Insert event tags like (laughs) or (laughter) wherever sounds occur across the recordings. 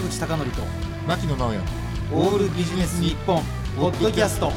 坂口孝則と牧野直哉。オールビジネス日本ポッドキャスト。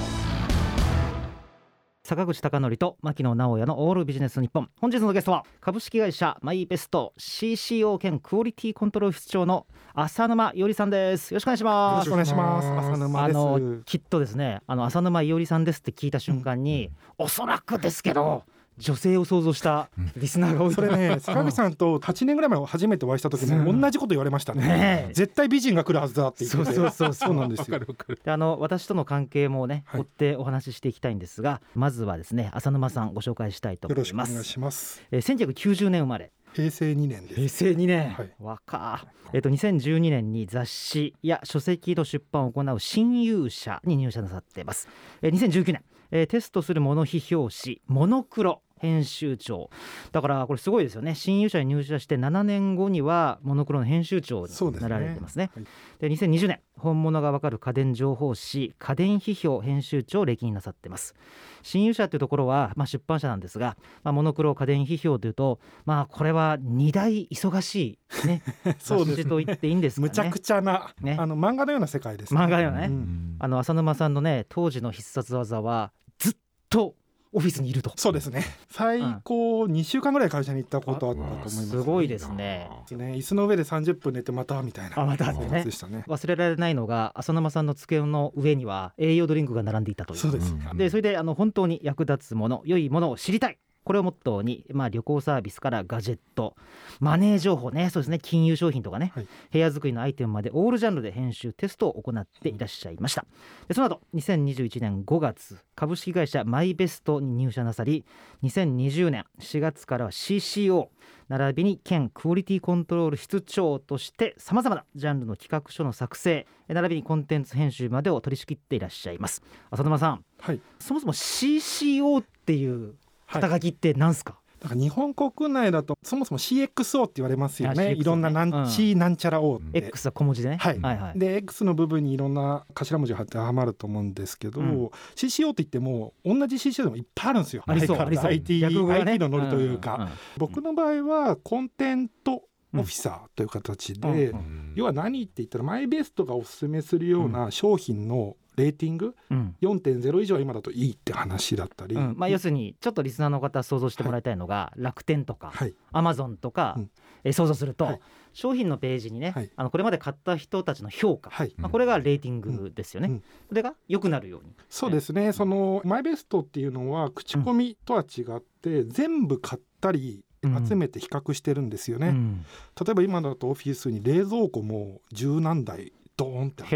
坂口孝則と牧野直哉のオールビジネス日本。本日のゲストは株式会社マイベスト CCO 兼クオリティコントロール室長の浅沼伊織さんです。よろしくお願いします。よろしくお願いします。浅沼です。あのきっとですねあの浅沼伊織さんですって聞いた瞬間に、おそらくですけど女性を想像したリスナーが多い。それね (laughs) 坂口さんと8年ぐらい前初めてお会いした時に同じこと言われましたね。絶対美人が来るはずだって言ってて。そうそうそうそう。なんですよ。であの私との関係もね、はい。追ってお話ししていきたいんですがまずはですね浅沼さんご紹介したいとよろ思います。しくお願いします。えー1990年生まれ。平成2年です。平成2年、はい。若。えっと2012年に雑誌や書籍の出版を行う新勇者に入社なさっています、えー2019年、えーテストするモノ批評誌モノクロ。編集長。だからこれすごいですよね。新勇者に入社して7年後にはモノクロの編集長になられてますね。はい。で2020年本物がわかる家電情報誌家電批評編集長を歴任なさってます。新勇者というところは、まあ、出版社なんですが、まあ、モノクロ家電批評というとまあこれは2大忙しいね (laughs) そうです雑誌と言っていいんですかね。むちゃくちゃな、ね。あの漫画のような世界です、漫画よね、うん。あの浅沼さんのね当時の必殺技はずっとオフィスにいると。そうですね。最高2週間ぐらい会社に行ったことあったと思いますすごいですね。ね椅子の上で30分寝てまたみたいなあまたでしたね。忘れられないのが浅沼さんの机の上には栄養ドリンクが並んでいたという。そうです、でそれであの本当に役立つもの良いものを知りたいこれをモットーに、まあ、旅行サービスからガジェットマネー情報ねそうですね金融商品とかね、はい。部屋作りのアイテムまでオールジャンルで編集テストを行っていらっしゃいました。でその後2021年5月株式会社マイベストに入社なさり2020年4月からは CCO 並びに県クオリティコントロール室長としてさまざまなジャンルの企画書の作成並びにコンテンツ編集までを取り仕切っていらっしゃいます。浅沼さんはい。そもそも CCO っていう肩書きって何すか、だから日本国内だとそもそも CXO って言われますよあねね。いろんななん、うん。C なんちゃら O って、X は小文字でね、はい。はいはい。で X の部分にいろんな頭文字が当てはまると思うんですけど、うん。CCO って言っても同じ CCO でもいっぱいあるんですよ。ありそう。ありそう IT, ね。IT のノリというか、ん。ん。ん。僕の場合はコンテントオフィサーという形で、うんうん。要は何って言ったらマイベストがおすすめするような商品のレーティング？うん。4.0以上は今だといいって話だったり、うん。まあ、要するにちょっとリスナーの方想像してもらいたいのが、楽天とかはい。アマゾンとか、うん。えー想像すると、はい。商品のページにね、はい。あのこれまで買った人たちの評価、はい。まあ、これがレーティングですよね、うん。うんそれが良くなるように。そうですね、そのマイベストっていうのは口コミとは違って、全部買ったりうん集めて比較してるんですよね、うん。例えば今だとオフィスに冷蔵庫も十何台ドーンってあった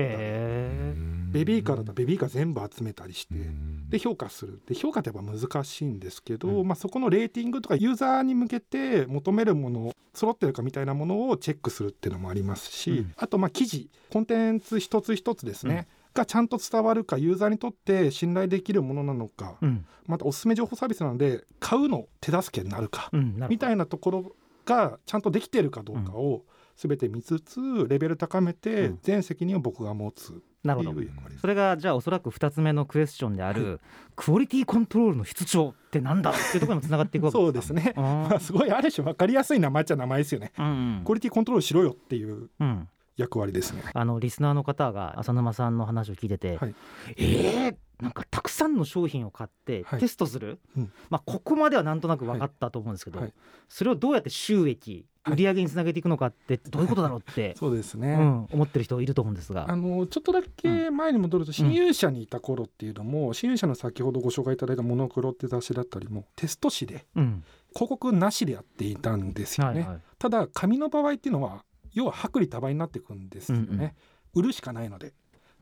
ベビーカーだったらベビーカー全部集めたりして、で評価する。で評価ってやっぱ難しいんですけど、うん。まあ、そこのレーティングとかユーザーに向けて求めるもの揃ってるかみたいなものをチェックするっていうのもありますし、うん。あとまあ記事。コンテンツ一つ一つですね、がちゃんと伝わるかユーザーにとって信頼できるものなのか、うん。またおすすめ情報サービスなので買うの手助けになるか、うんなるみたいなところがちゃんとできてるかどうかを全て見つつレベル高めてうん。全責任を僕が持つ。なるほど。それがじゃあおそらく2つ目のクエスチョンである、クオリティコントロールの室長ってなんだ？っていうところにもつながっていくわけそうですね。あ (laughs) まあ、すごいある種分かりやすい名前っちゃ名前ですよね。ーうん。クオリティコントロールしろよっていううん役割ですね。あのリスナーの方が浅沼さんの話を聞いてて、はい。えー、なんかたくさんの商品を買ってはい。テストする、うん。まあ、ここまではなんとなく分かったと思うんですけど、はい。それをどうやって収益はい。売り上げにつなげていくのかってどういうことだろうって、(laughs) そうですね。うん、思ってる人いると思うんですが。あ。のちょっとだけ前に戻ると新勇者にいた頃っていうのも、新勇者の先ほどご紹介いただいた「モノクロ」って雑誌だったりもテスト誌でうん。広告なしでやっていたんですよね。はいはい。ただ紙の場合っていうのは要は薄利多売になっていくんですよね、売るしかないので。うん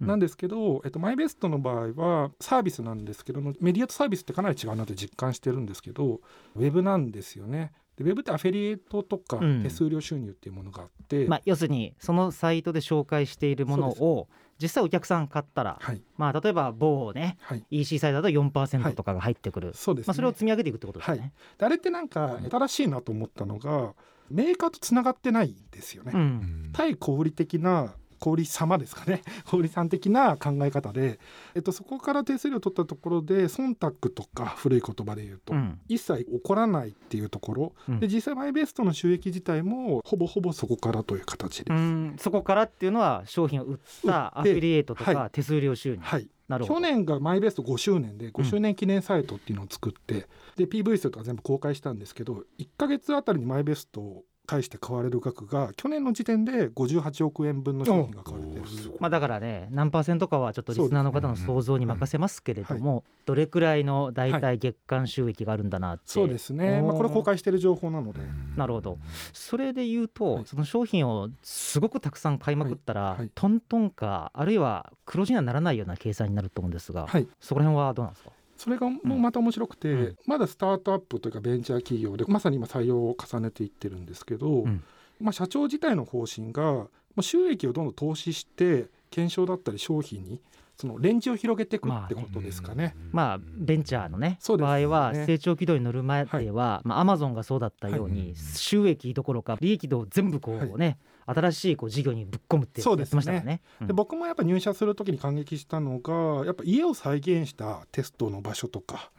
なんですけど、えっと、マイベストの場合はサービスなんですけどメディアとサービスってかなり違うなって実感してるんですけどウェブなんですよね。でウェブってアフィリエイトとかうん。手数料収入っていうものがあって、まあ、要するにそのサイトで紹介しているものを実際お客さん買ったら、はい。まあ、例えば某ねはい。EC サイトだとは4%いとかが入ってくる、そうですね、まあ、それを積み上げていくってことですね。はい。であれってなんか新しいなと思ったのがメーカーとつながってないんですよね。うん。対小売的な小売様ですかね。(laughs) 小売さん的な考え方で、えっと、そこから手数料を取ったところで忖度とか古い言葉で言うと、うん。一切起こらないっていうところ、うん。で実際マイベストの収益自体もほぼほぼそこからという形です。うん。そこからっていうのは商品を売ったアフィリエイトとはか手数料収入、はい。なるほど。去年がマイベスト5周年で5周年記念サイトっていうのを作って、で PV 数とか全部公開したんですけど1ヶ月あたりにマイベストを返して買われる額が去年の時点で58億円分の商品が買われてる。まあ、だからね何パーセントかはちょっとリスナーの方の想像に任せますけれども、どれくらいの大体月間収益があるんだなって、そうですね、まあ、これ公開している情報なので、なるほど。それで言うと、はい。その商品をすごくたくさん買いまくったら、はい。はい。トントンかあるいは黒字にはならないような計算になると思うんですが、はい、そこら辺はどうなんですか？それがもうまた面白くて、うん。まだスタートアップというかベンチャー企業でまさに今採用を重ねていってるんですけど、うん。まあ、社長自体の方針が収益をどんどん投資して検証だったり商品にそのレンジを広げていくってことですかね。まあベンチャーのねね。場合は成長軌道に乗る前では、まあアマゾンがそうだったように、はい。収益どころか利益度を全部こうね、新しいこう事業にぶっ込むってやそうですねってましたからね。うん。で僕もやっぱ入社する時に感激したのがやっぱ家を再現したテストの場所とか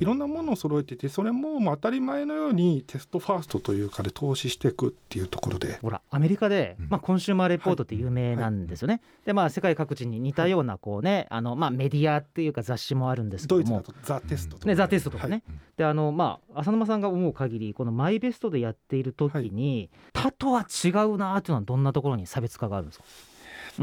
いろんなものを揃えていてそれも当たり前のようにテストファーストというかで投資していくっていうところで。ほらアメリカで、うん。まあ、コンシューマーレポートって有名なんですよね。でまあ世界各地に似たようなこうねあの、まあ、メディアっていうか雑誌もあるんですけども。ドイツだとザ・テストとか、ね、ザ・テストとかね、はい。であのまあ浅沼さんが思う限りこのマイベストでやっている時に、他とは違うなっていうのはどんなところに差別化があるんですか、うん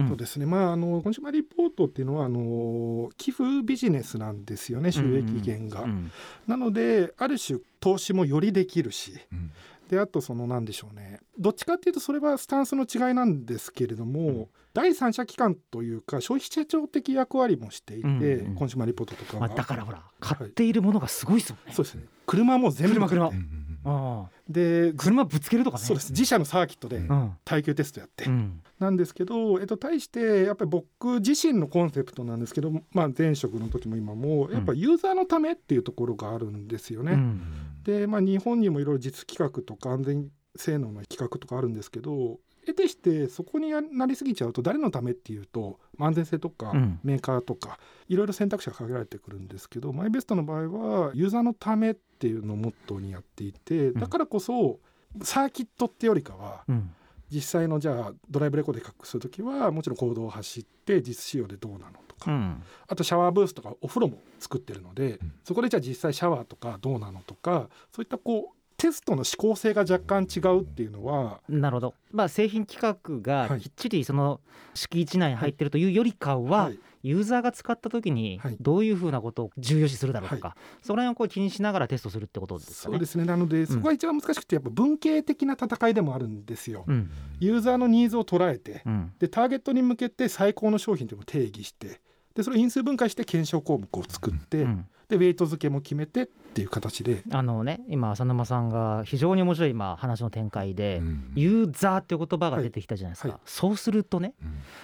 そうですね、まあ、あのコンシューマーリポートっていうのはあの寄付ビジネスなんですよね収益源が。うん。なのである種投資もよりできるしうん。であとそのなんでしょうねどっちかっていうとそれはスタンスの違いなんですけれども、うん。第三者機関というか消費者庁的役割もしていて、うんうんコンシューマーリポートとかは、まあ、だからほら買っているものがすごいですもんね。そうですね。車も全部。車車。うんうん。ああ。で車ぶつけるとかね。そうです。自社のサーキットでうん。耐久テストやって、うんなんですけど、えっと、対してやっぱり僕自身のコンセプトなんですけど、まあ、前職の時も今もやっぱユーザーのためっていうところがあるんですよね。うん。で、まあ、日本にもいろいろ実企画とか安全性能の企画とかあるんですけど得てしてそこになりすぎちゃうと誰のためっていうとまあ安全性とかうん。メーカーとかいろいろ選択肢が限られてくるんですけどマイベストの場合はユーザーのためっていうのをモットーにやっていてだからこそサーキットってよりかはうん実際のじゃあドライブレコードで比較する時はもちろん行動を走って実使用でどうなのとか、うん。あとシャワーブースとかお風呂も作ってるので、うん。そこでじゃあ実際シャワーとかどうなのとかそういったこうテストの指向性が若干違うっていうのはなるほど、まあ、製品規格がはい。きっちりその敷地内に入ってるというよりかは、はい。ユーザーが使った時にはい。どういうふうなことを重要視するだろうとか、その辺をこう気にしながらテストするってことですかね。そうですね。なのでそこが一番難しくてやっぱ文系的な戦いでもあるんですよ。うん。ユーザーのニーズを捉えてうん。でターゲットに向けて最高の商品というのを定義してでそれを因数分解して検証項目を作って、うんでウェイト付けも決めてっていう形で。あのね今浅沼さんが非常に面白い今話の展開で、うんユーザーっていう言葉が出てきたじゃないですか、はい。はいそうするとね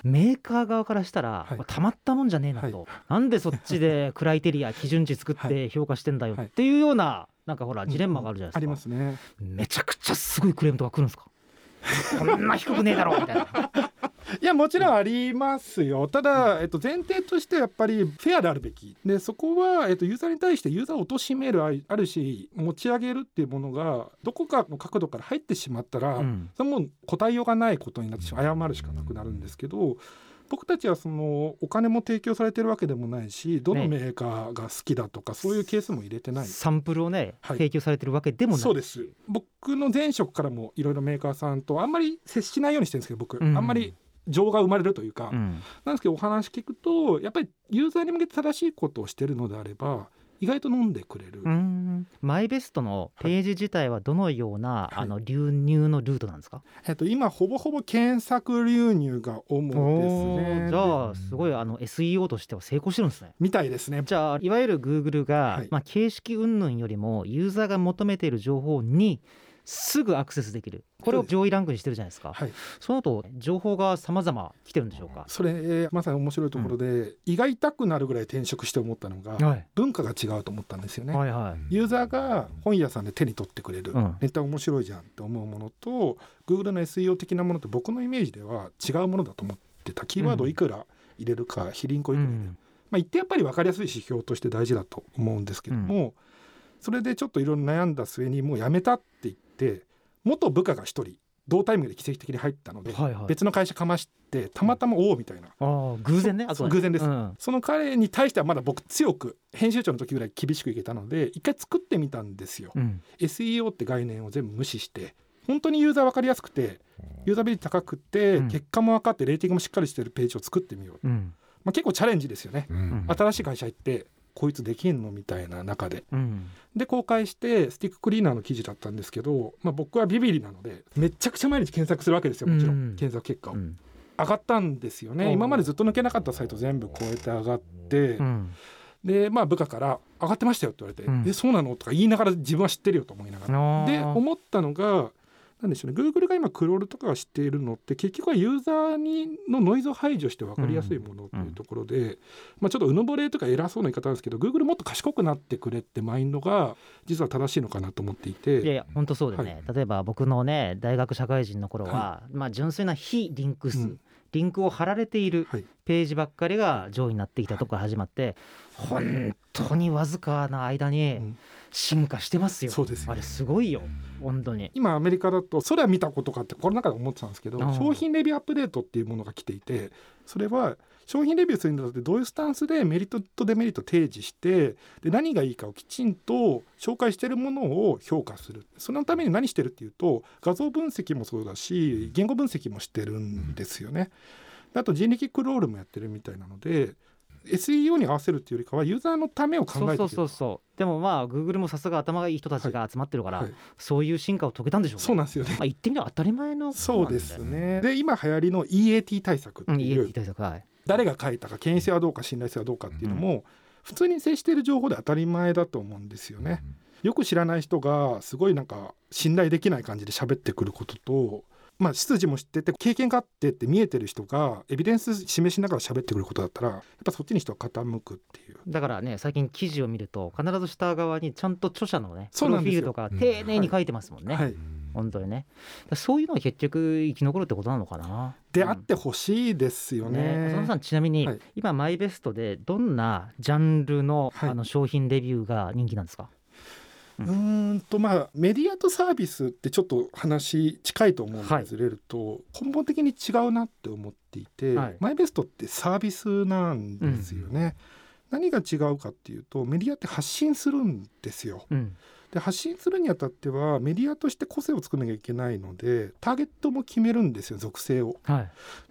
うん。メーカー側からしたら、はい。たまったもんじゃねえなと、なんでそっちでクライテリア基準値作って評価してんだよはいっていうようななんかほらジレンマがあるじゃないですか、ありますね。めちゃくちゃすごいクレームとか来るんですか？こんな低くねえだろみたいな。いやもちろんありますよ。ただ、えっと、前提としてやっぱりフェアであるべき。でそこは、えっと、ユーザーに対してユーザーを貶めるああるし持ち上げるっていうものがどこかの角度から入ってしまったら、うん。それはもう答えようがないことになってしまう。謝るしかなくなるんですけど僕たちはそのお金も提供されてるわけでもないしどのねメーカーが好きだとか、そういうケースも入れてない。サンプルをね、はい。提供されてるわけでもない。そうです。僕の前職からもいろいろメーカーさんとあんまり接しないようにしてるんですけど僕、うん。あんまり情が生まれるというか、うん。なんですけどお話聞くとやっぱりユーザーに向けて正しいことをしてるのであれば意外と飲んでくれる、うん。マイベストのページ自体はどのような、あの流入のルートなんですか、えっと、今ほぼほぼ検索流入が主ですね。じゃあすごいあの SEO としては成功してるんですね。みたいですね。じゃあいわゆる Google が、はい。まあ、形式云々よりもユーザーが求めている情報にすぐアクセスできる。これを上位ランクにしてるじゃないですか。はい、その後情報が様々来てるんでしょうか？それ、えーまさに面白いところで、胃が痛くなるぐらい転職して思ったのが、はい。文化が違うと思ったんですよね。はいはい。ユーザーが本屋さんで手に取ってくれる、うん。ネタ面白いじゃんって思うものと Google の SEO 的なものって僕のイメージでは違うものだと思ってたキーワードをいくら入れるか、非リンクをいくら入れる、うんまあ、一定やっぱり分かりやすい指標として大事だと思うんですけども、それでちょっといろいろ悩んだ末にもう辞めたって言って元部下が一人同タイミングで奇跡的に入ったので、はいはい。別の会社かましてたまたまおおみたいな。ああ偶然ね偶然ですうん。その彼に対してはまだ僕強く編集長の時ぐらい厳しくいけたので一回作ってみたんですよ。うん。SEO って概念を全部無視して本当にユーザー分かりやすくてユーザビリティ高くて、うん。結果も分かってレーティングもしっかりしてるページを作ってみよう、うん。まあ、結構チャレンジですよね、うん。新しい会社行ってこいつできんの？みたいな中で。うん。で公開してスティッククリーナーの記事だったんですけど、まあ、僕はビビリなのでめちゃくちゃ毎日検索するわけですよもちろん、うん。検索結果を、うん。上がったんですよね。今までずっと抜けなかったサイト全部超えて上がって、うん。でまあ部下から「上がってましたよ」って言われて「うん。えそうなの?」とか言いながら自分は知ってるよと思いながら。で思ったのがなんでしょうね。Google が今クロールとかが知っているのって結局はユーザーにのノイズを排除して分かりやすいものというところで、まあ、ちょっとうぬぼれとか偉そうな言い方なんですけど Google もっと賢くなってくれってマインドが実は正しいのかなと思っていて。いやいや本当そうでね、例えば僕のね大学社会人の頃は、まあ純粋な非リンク数、うんリンクを貼られているはい。ページばっかりが上位になってきたとこ始まって、本当にわずかな間にうん。進化してますよ、そうですよあれすごいよ。本当に。今アメリカだとそれは見たことかってこの中で思ってたんですけど商品レビューアップデートっていうものが来ていてそれは商品レビューするにあたってどういうスタンスでメリットとデメリットを提示してで何がいいかをきちんと紹介しているものを評価する。そのために何してるっていうと画像分析もそうだし言語分析もしてるんですよね。であと人力クロールもやってるみたいなので SEO に合わせるっていうよりかはユーザーのためを考そうそうえているそうそう。でもまあ Google もさすが頭がいい人たちが集まってるから、はい。そういう進化を遂げたんでしょうね。そうなんですよね。まあ、言ってみれば当たり前のことそうですね。で今流行りの EAT 対策ってう。ん、いう、EAT 対策はい誰が書いたか権威性はどうか信頼性はどうかっていうのも、普通に接している情報で当たり前だと思うんですよね。よく知らない人がすごいなんか信頼できない感じで喋ってくることと、まあ、出自も知ってて経験があってって見えてる人がエビデンス示しながら喋ってくることだったらやっぱそっちに人は傾くっていう。だからね最近記事を見ると必ず下側にちゃんと著者のねプロフィールとか丁寧に書いてますもんね、はい、本当にね。そういうのが結局生き残るってことなのかな。であってほしいですよね。浅野さんちなみに、はい。今マイベストでどんなジャンルの,、はい。あの商品レビューが人気なんですか？うーんとまあメディアとサービスってちょっと話近いと思うんはい。でずれると。根本的に違うなって思っていて、はい。マイベストってサービスなんですよね。何が違うかっていうとメディアって発信するんですよ。うんで発信するにあたってはメディアとして個性を作らなきゃいけないのでターゲットも決めるんですよ属性を。はい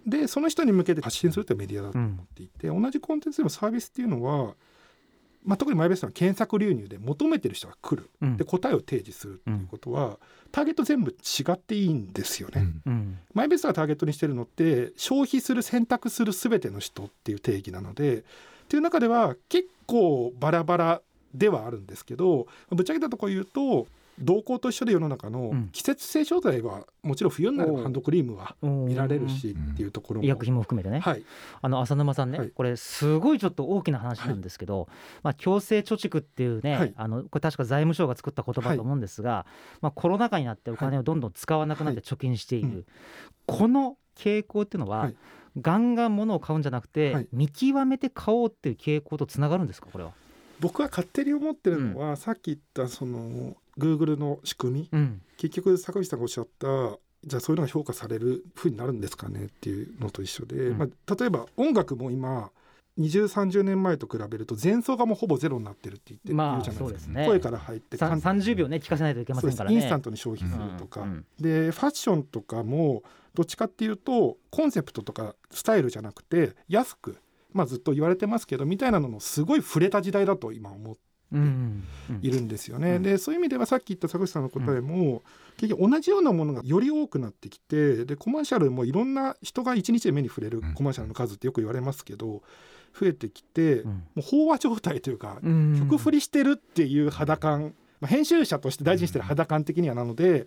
でその人に向けて発信するってメディアだと思っていて、同じコンテンツでもサービスっていうのは、まあ、特にマイベストは検索流入で求めてる人が来る。うんで答えを提示するっていうことは、ターゲット全部違っていいんですよね。うんマイベストがターゲットにしてるのって消費する選択する全ての人っていう定義なのでっていう中では結構バラバラではあるんですけどぶっちゃけたところ言うと動向と一緒で世の中のうん。季節性商材はもちろん冬になればハンドクリームはう。ん見られるしっていうところも、医薬品も含めてね、はい。あの浅沼さんね、はい。これすごいちょっと大きな話なんですけど、まあ、強制貯蓄っていうね、はい。あのこれ確か財務省が作った言葉だと思うんですが、まあ、コロナ禍になってお金をどんどん使わなくなって貯金している、はいうん。この傾向っていうのは、はい。ガンガン物を買うんじゃなくて、はい。見極めて買おうっていう傾向とつながるんですかこれは？僕は勝手に思ってるのは、さっき言ったその Google の仕組みうん。結局坂口さんがおっしゃったじゃあそういうのが評価されるふうになるんですかねっていうのと一緒で、うん。まあ、例えば音楽も今2030年前と比べると前奏がもうほぼゼロになってるって言ってるまあじゃないですか、ね。声から入ってさ簡単に。30秒ね聞かせないといけませんからね。インスタントに消費するとか、うんうん。でファッションとかもどっちかっていうとコンセプトとかスタイルじゃなくて安く、まあ、ずっと言われてますけどみたいなののすごい触れた時代だと今思っているんですよね。うん。でそういう意味ではさっき言った坂口さんの答えも、結局同じようなものがより多くなってきてでコマーシャルもいろんな人が一日で目に触れるうん。コマーシャルの数ってよく言われますけど増えてきて、うん。もう飽和状態というか、うん曲振りしてるっていう肌感。まあ、編集者として大事にしてる肌感的にはなので、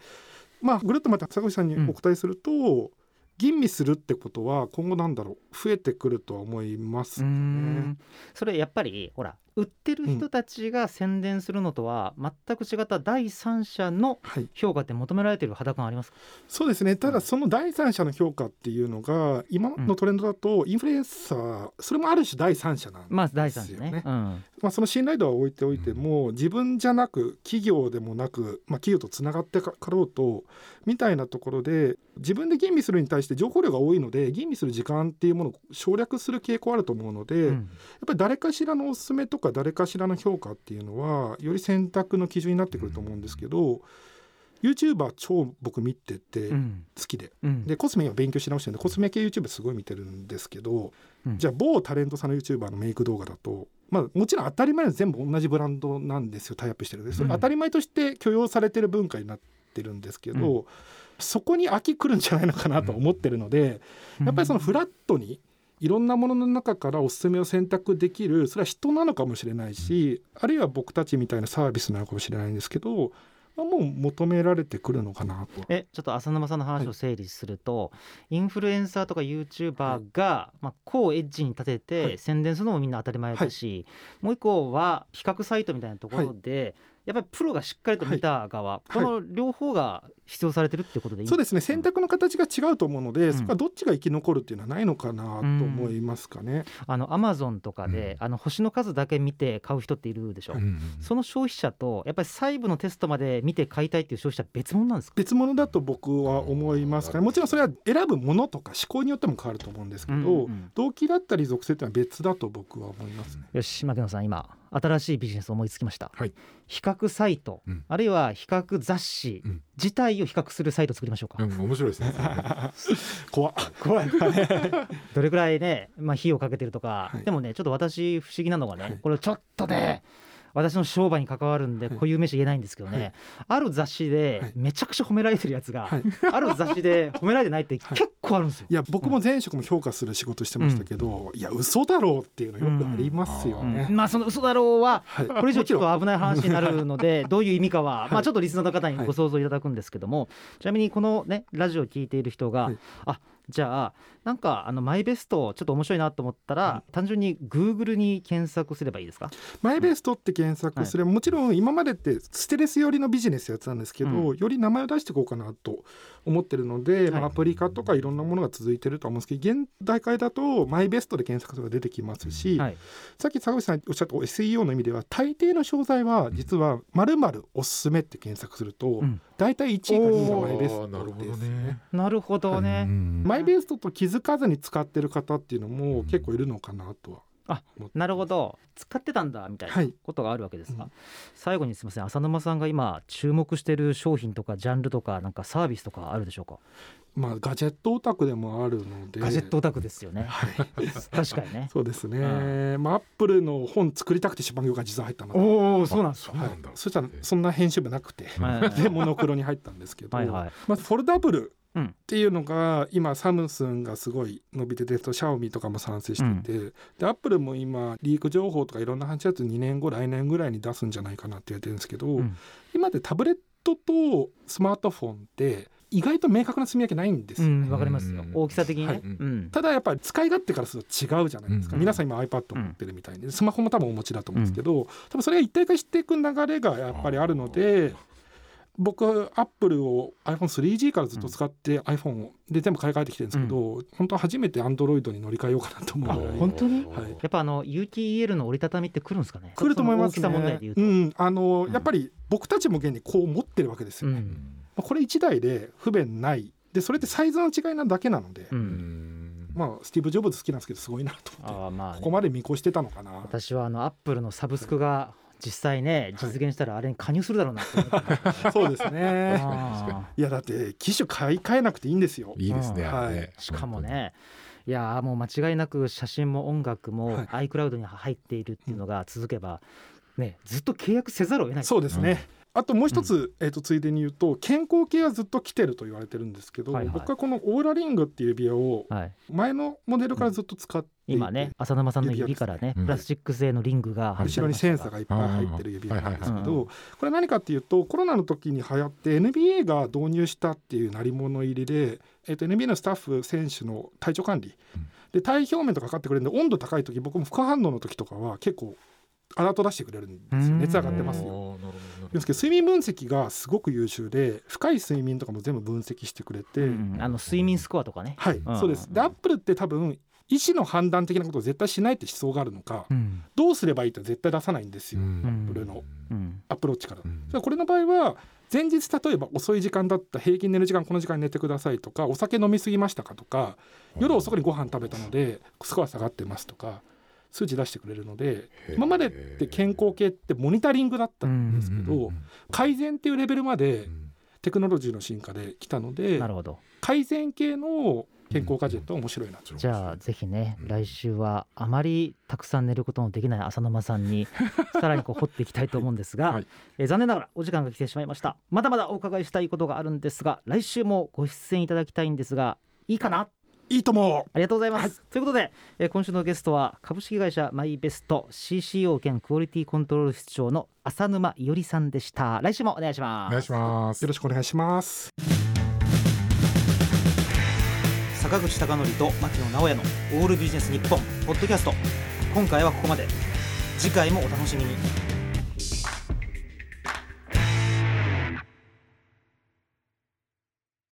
まあぐるっとまた坂口さんにお答えすると、吟味するってことは今後なんだろう？増えてくるとは思いますね。それやっぱりほら売ってる人たちが宣伝するのとは全く違った第三者のはい、評価って求められてる肌感ありますか？そうですね。ただその第三者の評価っていうのが今のトレンドだとインフルエンサーそれもある種第三者なんですよね。まあ第三者ね。うん。まあ、その信頼度は置いておいても自分じゃなく企業でもなく、まあ、企業とつながってかかろうとみたいなところで自分で吟味するに対して情報量が多いので吟味する時間っていうものを省略する傾向あると思うので、やっうんぱり誰かしらのおすすめとか誰かしらの評価っていうのはより選択の基準になってくると思うんですけど、YouTuber 超僕見てて好うん。きで。うん。でコスメ今勉強し直してるんでコスメ系 YouTube すごい見てるんですけど、うん。じゃあ某タレントさんの YouTuber のメイク動画だと、まあ、もちろん当たり前の全部同じブランドなんですよタイアップしてるんで。それうん当たり前として許容されてる文化になってるんですけど、そこに飽きくるんじゃないのかなと思ってるので、やっぱりそのフラットにいろんなものの中からおすすめを選択できるそれは人なのかもしれないし、あるいは僕たちみたいなサービスなのかもしれないんですけど、まあ、もう求められてくるのかなと。えちょっと浅沼さんの話を整理すると、インフルエンサーとか YouTuber が、まあ、こうエッジに立てはてい。宣伝するのもみんな当たり前だし、もう一個は比較サイトみたいなところで、やっぱりプロがしっかりと見た側、この両方が必要されてるってことでいいそうですね選択の形が違うと思うので、ん。そこはどっちが生き残るっていうのはないのかなと思いますかね。あのアマゾンとかで、あの星の数だけ見て買う人っているでしょ、うんその消費者とやっぱり細部のテストまで見て買いたいっていう消費者は別物なんですか？別物だと僕は思いますかね。もちろんそれは選ぶものとか思考によっても変わると思うんですけど、うんうんうん。動機だったり属性っていうのは別だと僕は思いますね。よし牧野さん今新しいビジネス思いつきました、はい。比較サイト、うん。あるいは比較雑誌うん。自体を比較するサイト作りましょうか、うん面白いですね。(laughs) 怖っ。怖い。(laughs) どれくらいね、まあ、費用かけてるとか、はい。でもねちょっと私不思議なのがね、はい。これちょっとね私の商売に関わるんではい。固有名詞言えないんですけどね、はい。ある雑誌はい。でめちゃくちゃ褒められてるやつが、はい。ある雑誌で褒められてないって結構あるんですよ。いや僕も前職も評価する仕事してましたけど、いや嘘だろうっていうのよくありますようん。ね。まあその嘘だろうははい、これ以上ちょっと危ない話になるので (laughs) どういう意味かは、はい。まあちょっとリスナーの方にご想像いただくんですけども、ちなみにこのねラジオを聞いている人が、はい。あじゃあなんかあのマイベストちょっと面白いなと思ったら、単純に Google に検索すればいいですか？マイベストって検索すれば、もちろん今までってステレス寄りのビジネスやってたんですけど、うより名前を出していこうかなと思ってるので、まあはいアプリ化とかいろんなものが続いてるとは思うんですけど現代界だとマイベストで検索すれば出てきますし、はい。さっき坂口さんおっしゃった SEO の意味では大抵の商材は実は「まるおすすめ」って検索すると、うん大体1位か2位がマイベストおーなるほどですね。ね。なるほどね、マイベストと気づかずに使ってる方っていうのも結構いるのかなとはあなるほど。使ってたんだみたいなはい。ことがあるわけですが、うん。最後にすみません。浅沼さんが今注目してる商品とかジャンルとかなんかサービスとかあるでしょうか？まあガジェットオタクでもあるので。ガジェットオタクですよね。はい。(laughs) 確かにね。そうですね、まあアップルの本作りたくて出版業界実は入ったので。おおそうなんですそうなんだ。そしたらそんな編集部なくて。はい。でモノクロに入ったんですけど、はいはい。まずフォルダブルうん。っていうのが今サムスンがすごい伸びててシャオミとかも賛成してて、でアップルも今リーク情報とかいろんな話やつ2年後来年ぐらいに出すんじゃないかなって言われてるんですけど、うん。今ってタブレットとスマートフォンって意外と明確な積み分けないんですよ、うん。わかりますよ。うん。大きさ的にね、はい。うん。ただやっぱり使い勝手からすると違うじゃないですか、うん。皆さん今 iPad 持ってるみたいで、スマホも多分お持ちだと思うんですけど、多分それが一体化していく流れがやっぱりあるので僕アップルを iPhone3G からずっと使って iPhone をで全部買い替えてきてるんですけど、本当は初めて Android に乗り換えようかなと思うぐらい。あ本当に？はい。やっぱあの UTL の折りたたみって来るんですかね？来ると思いますその大きさ問題ねう。と、うん、あの、うん。やっぱり僕たちも現にこう持ってるわけですよ。ね。うん。まあこれ1台で不便ない。でそれってサイズの違いなだけなので、ううん。んまあスティーブ・ジョブズ好きなんですけどすごいなと思って。ああまあね、ここまで見越してたのかな。私はあのアップルのサブスクが実際ね実現したらあれに加入するだろうなそうですね。あいやだって機種買い替えなくていいんですよ。いいですね。うんあれねーしかも。ねいやーもう間違いなく写真も音楽もはい iCloud に入っているっていうのが続けば、ね、ずっと契約せざるを得ないそうですね。あともう一つ、えー、とついでに言うと健康系はずっと来てると言われてるんですけど、はいはい。僕はこのオーラリングっていう指輪をはい。前のモデルからずっと使っていて、今ね浅沼さんの指からねうん。プラスチック製のリングが後ろにセンサーがいっぱい入ってる指輪なんですけどこれ何かっていうとコロナの時に流行って NBA が導入したっていう鳴り物入りで、えー、と NBA のスタッフ選手の体調管理、うん。で体表面とかかってくれるんで温度高い時僕も副反応の時とかは結構アラート出してくれるんですよ。うん。熱上がってますよ。ですけど睡眠分析がすごく優秀で深い睡眠とかも全部分析してくれて、うん。あの睡眠スコアとかね。はい、うん。そうです。でアップルって多分医師の判断的なことを絶対しないって思想があるのか、うん。どうすればいいって絶対出さないんですよ、うん。アップルのうん。アプローチから。うん。これの場合は前日例えば遅い時間だった平均寝る時間この時間に寝てくださいとかお酒飲み過ぎましたかとか夜遅くにご飯食べたのでスコア下がってますとか数値出してくれるので今までって健康系ってモニタリングだったんですけど、うんうん改善っていうレベルまでうん。テクノロジーの進化で来たのでなるほど。改善系の健康ガジェットは面白いなと。じゃあぜひねうん。来週はあまりたくさん寝ることのできない浅沼さんに (laughs) さらにこう掘っていきたいと思うんですが、はい。えー残念ながらお時間が来てしまいました。まだまだお伺いしたいことがあるんですが来週もご出演いただきたいんですがいいかな？いいとも。ありがとうございます、ということで、えー今週のゲストは株式会社マイベスト CCO 兼クオリティコントロール室長の浅沼伊織さんでした。来週もお願いします。お願いします。よろしくお願いします。坂口孝則と牧野直哉のオールビジネス日本ポッドキャスト。今回はここまで。次回もお楽しみに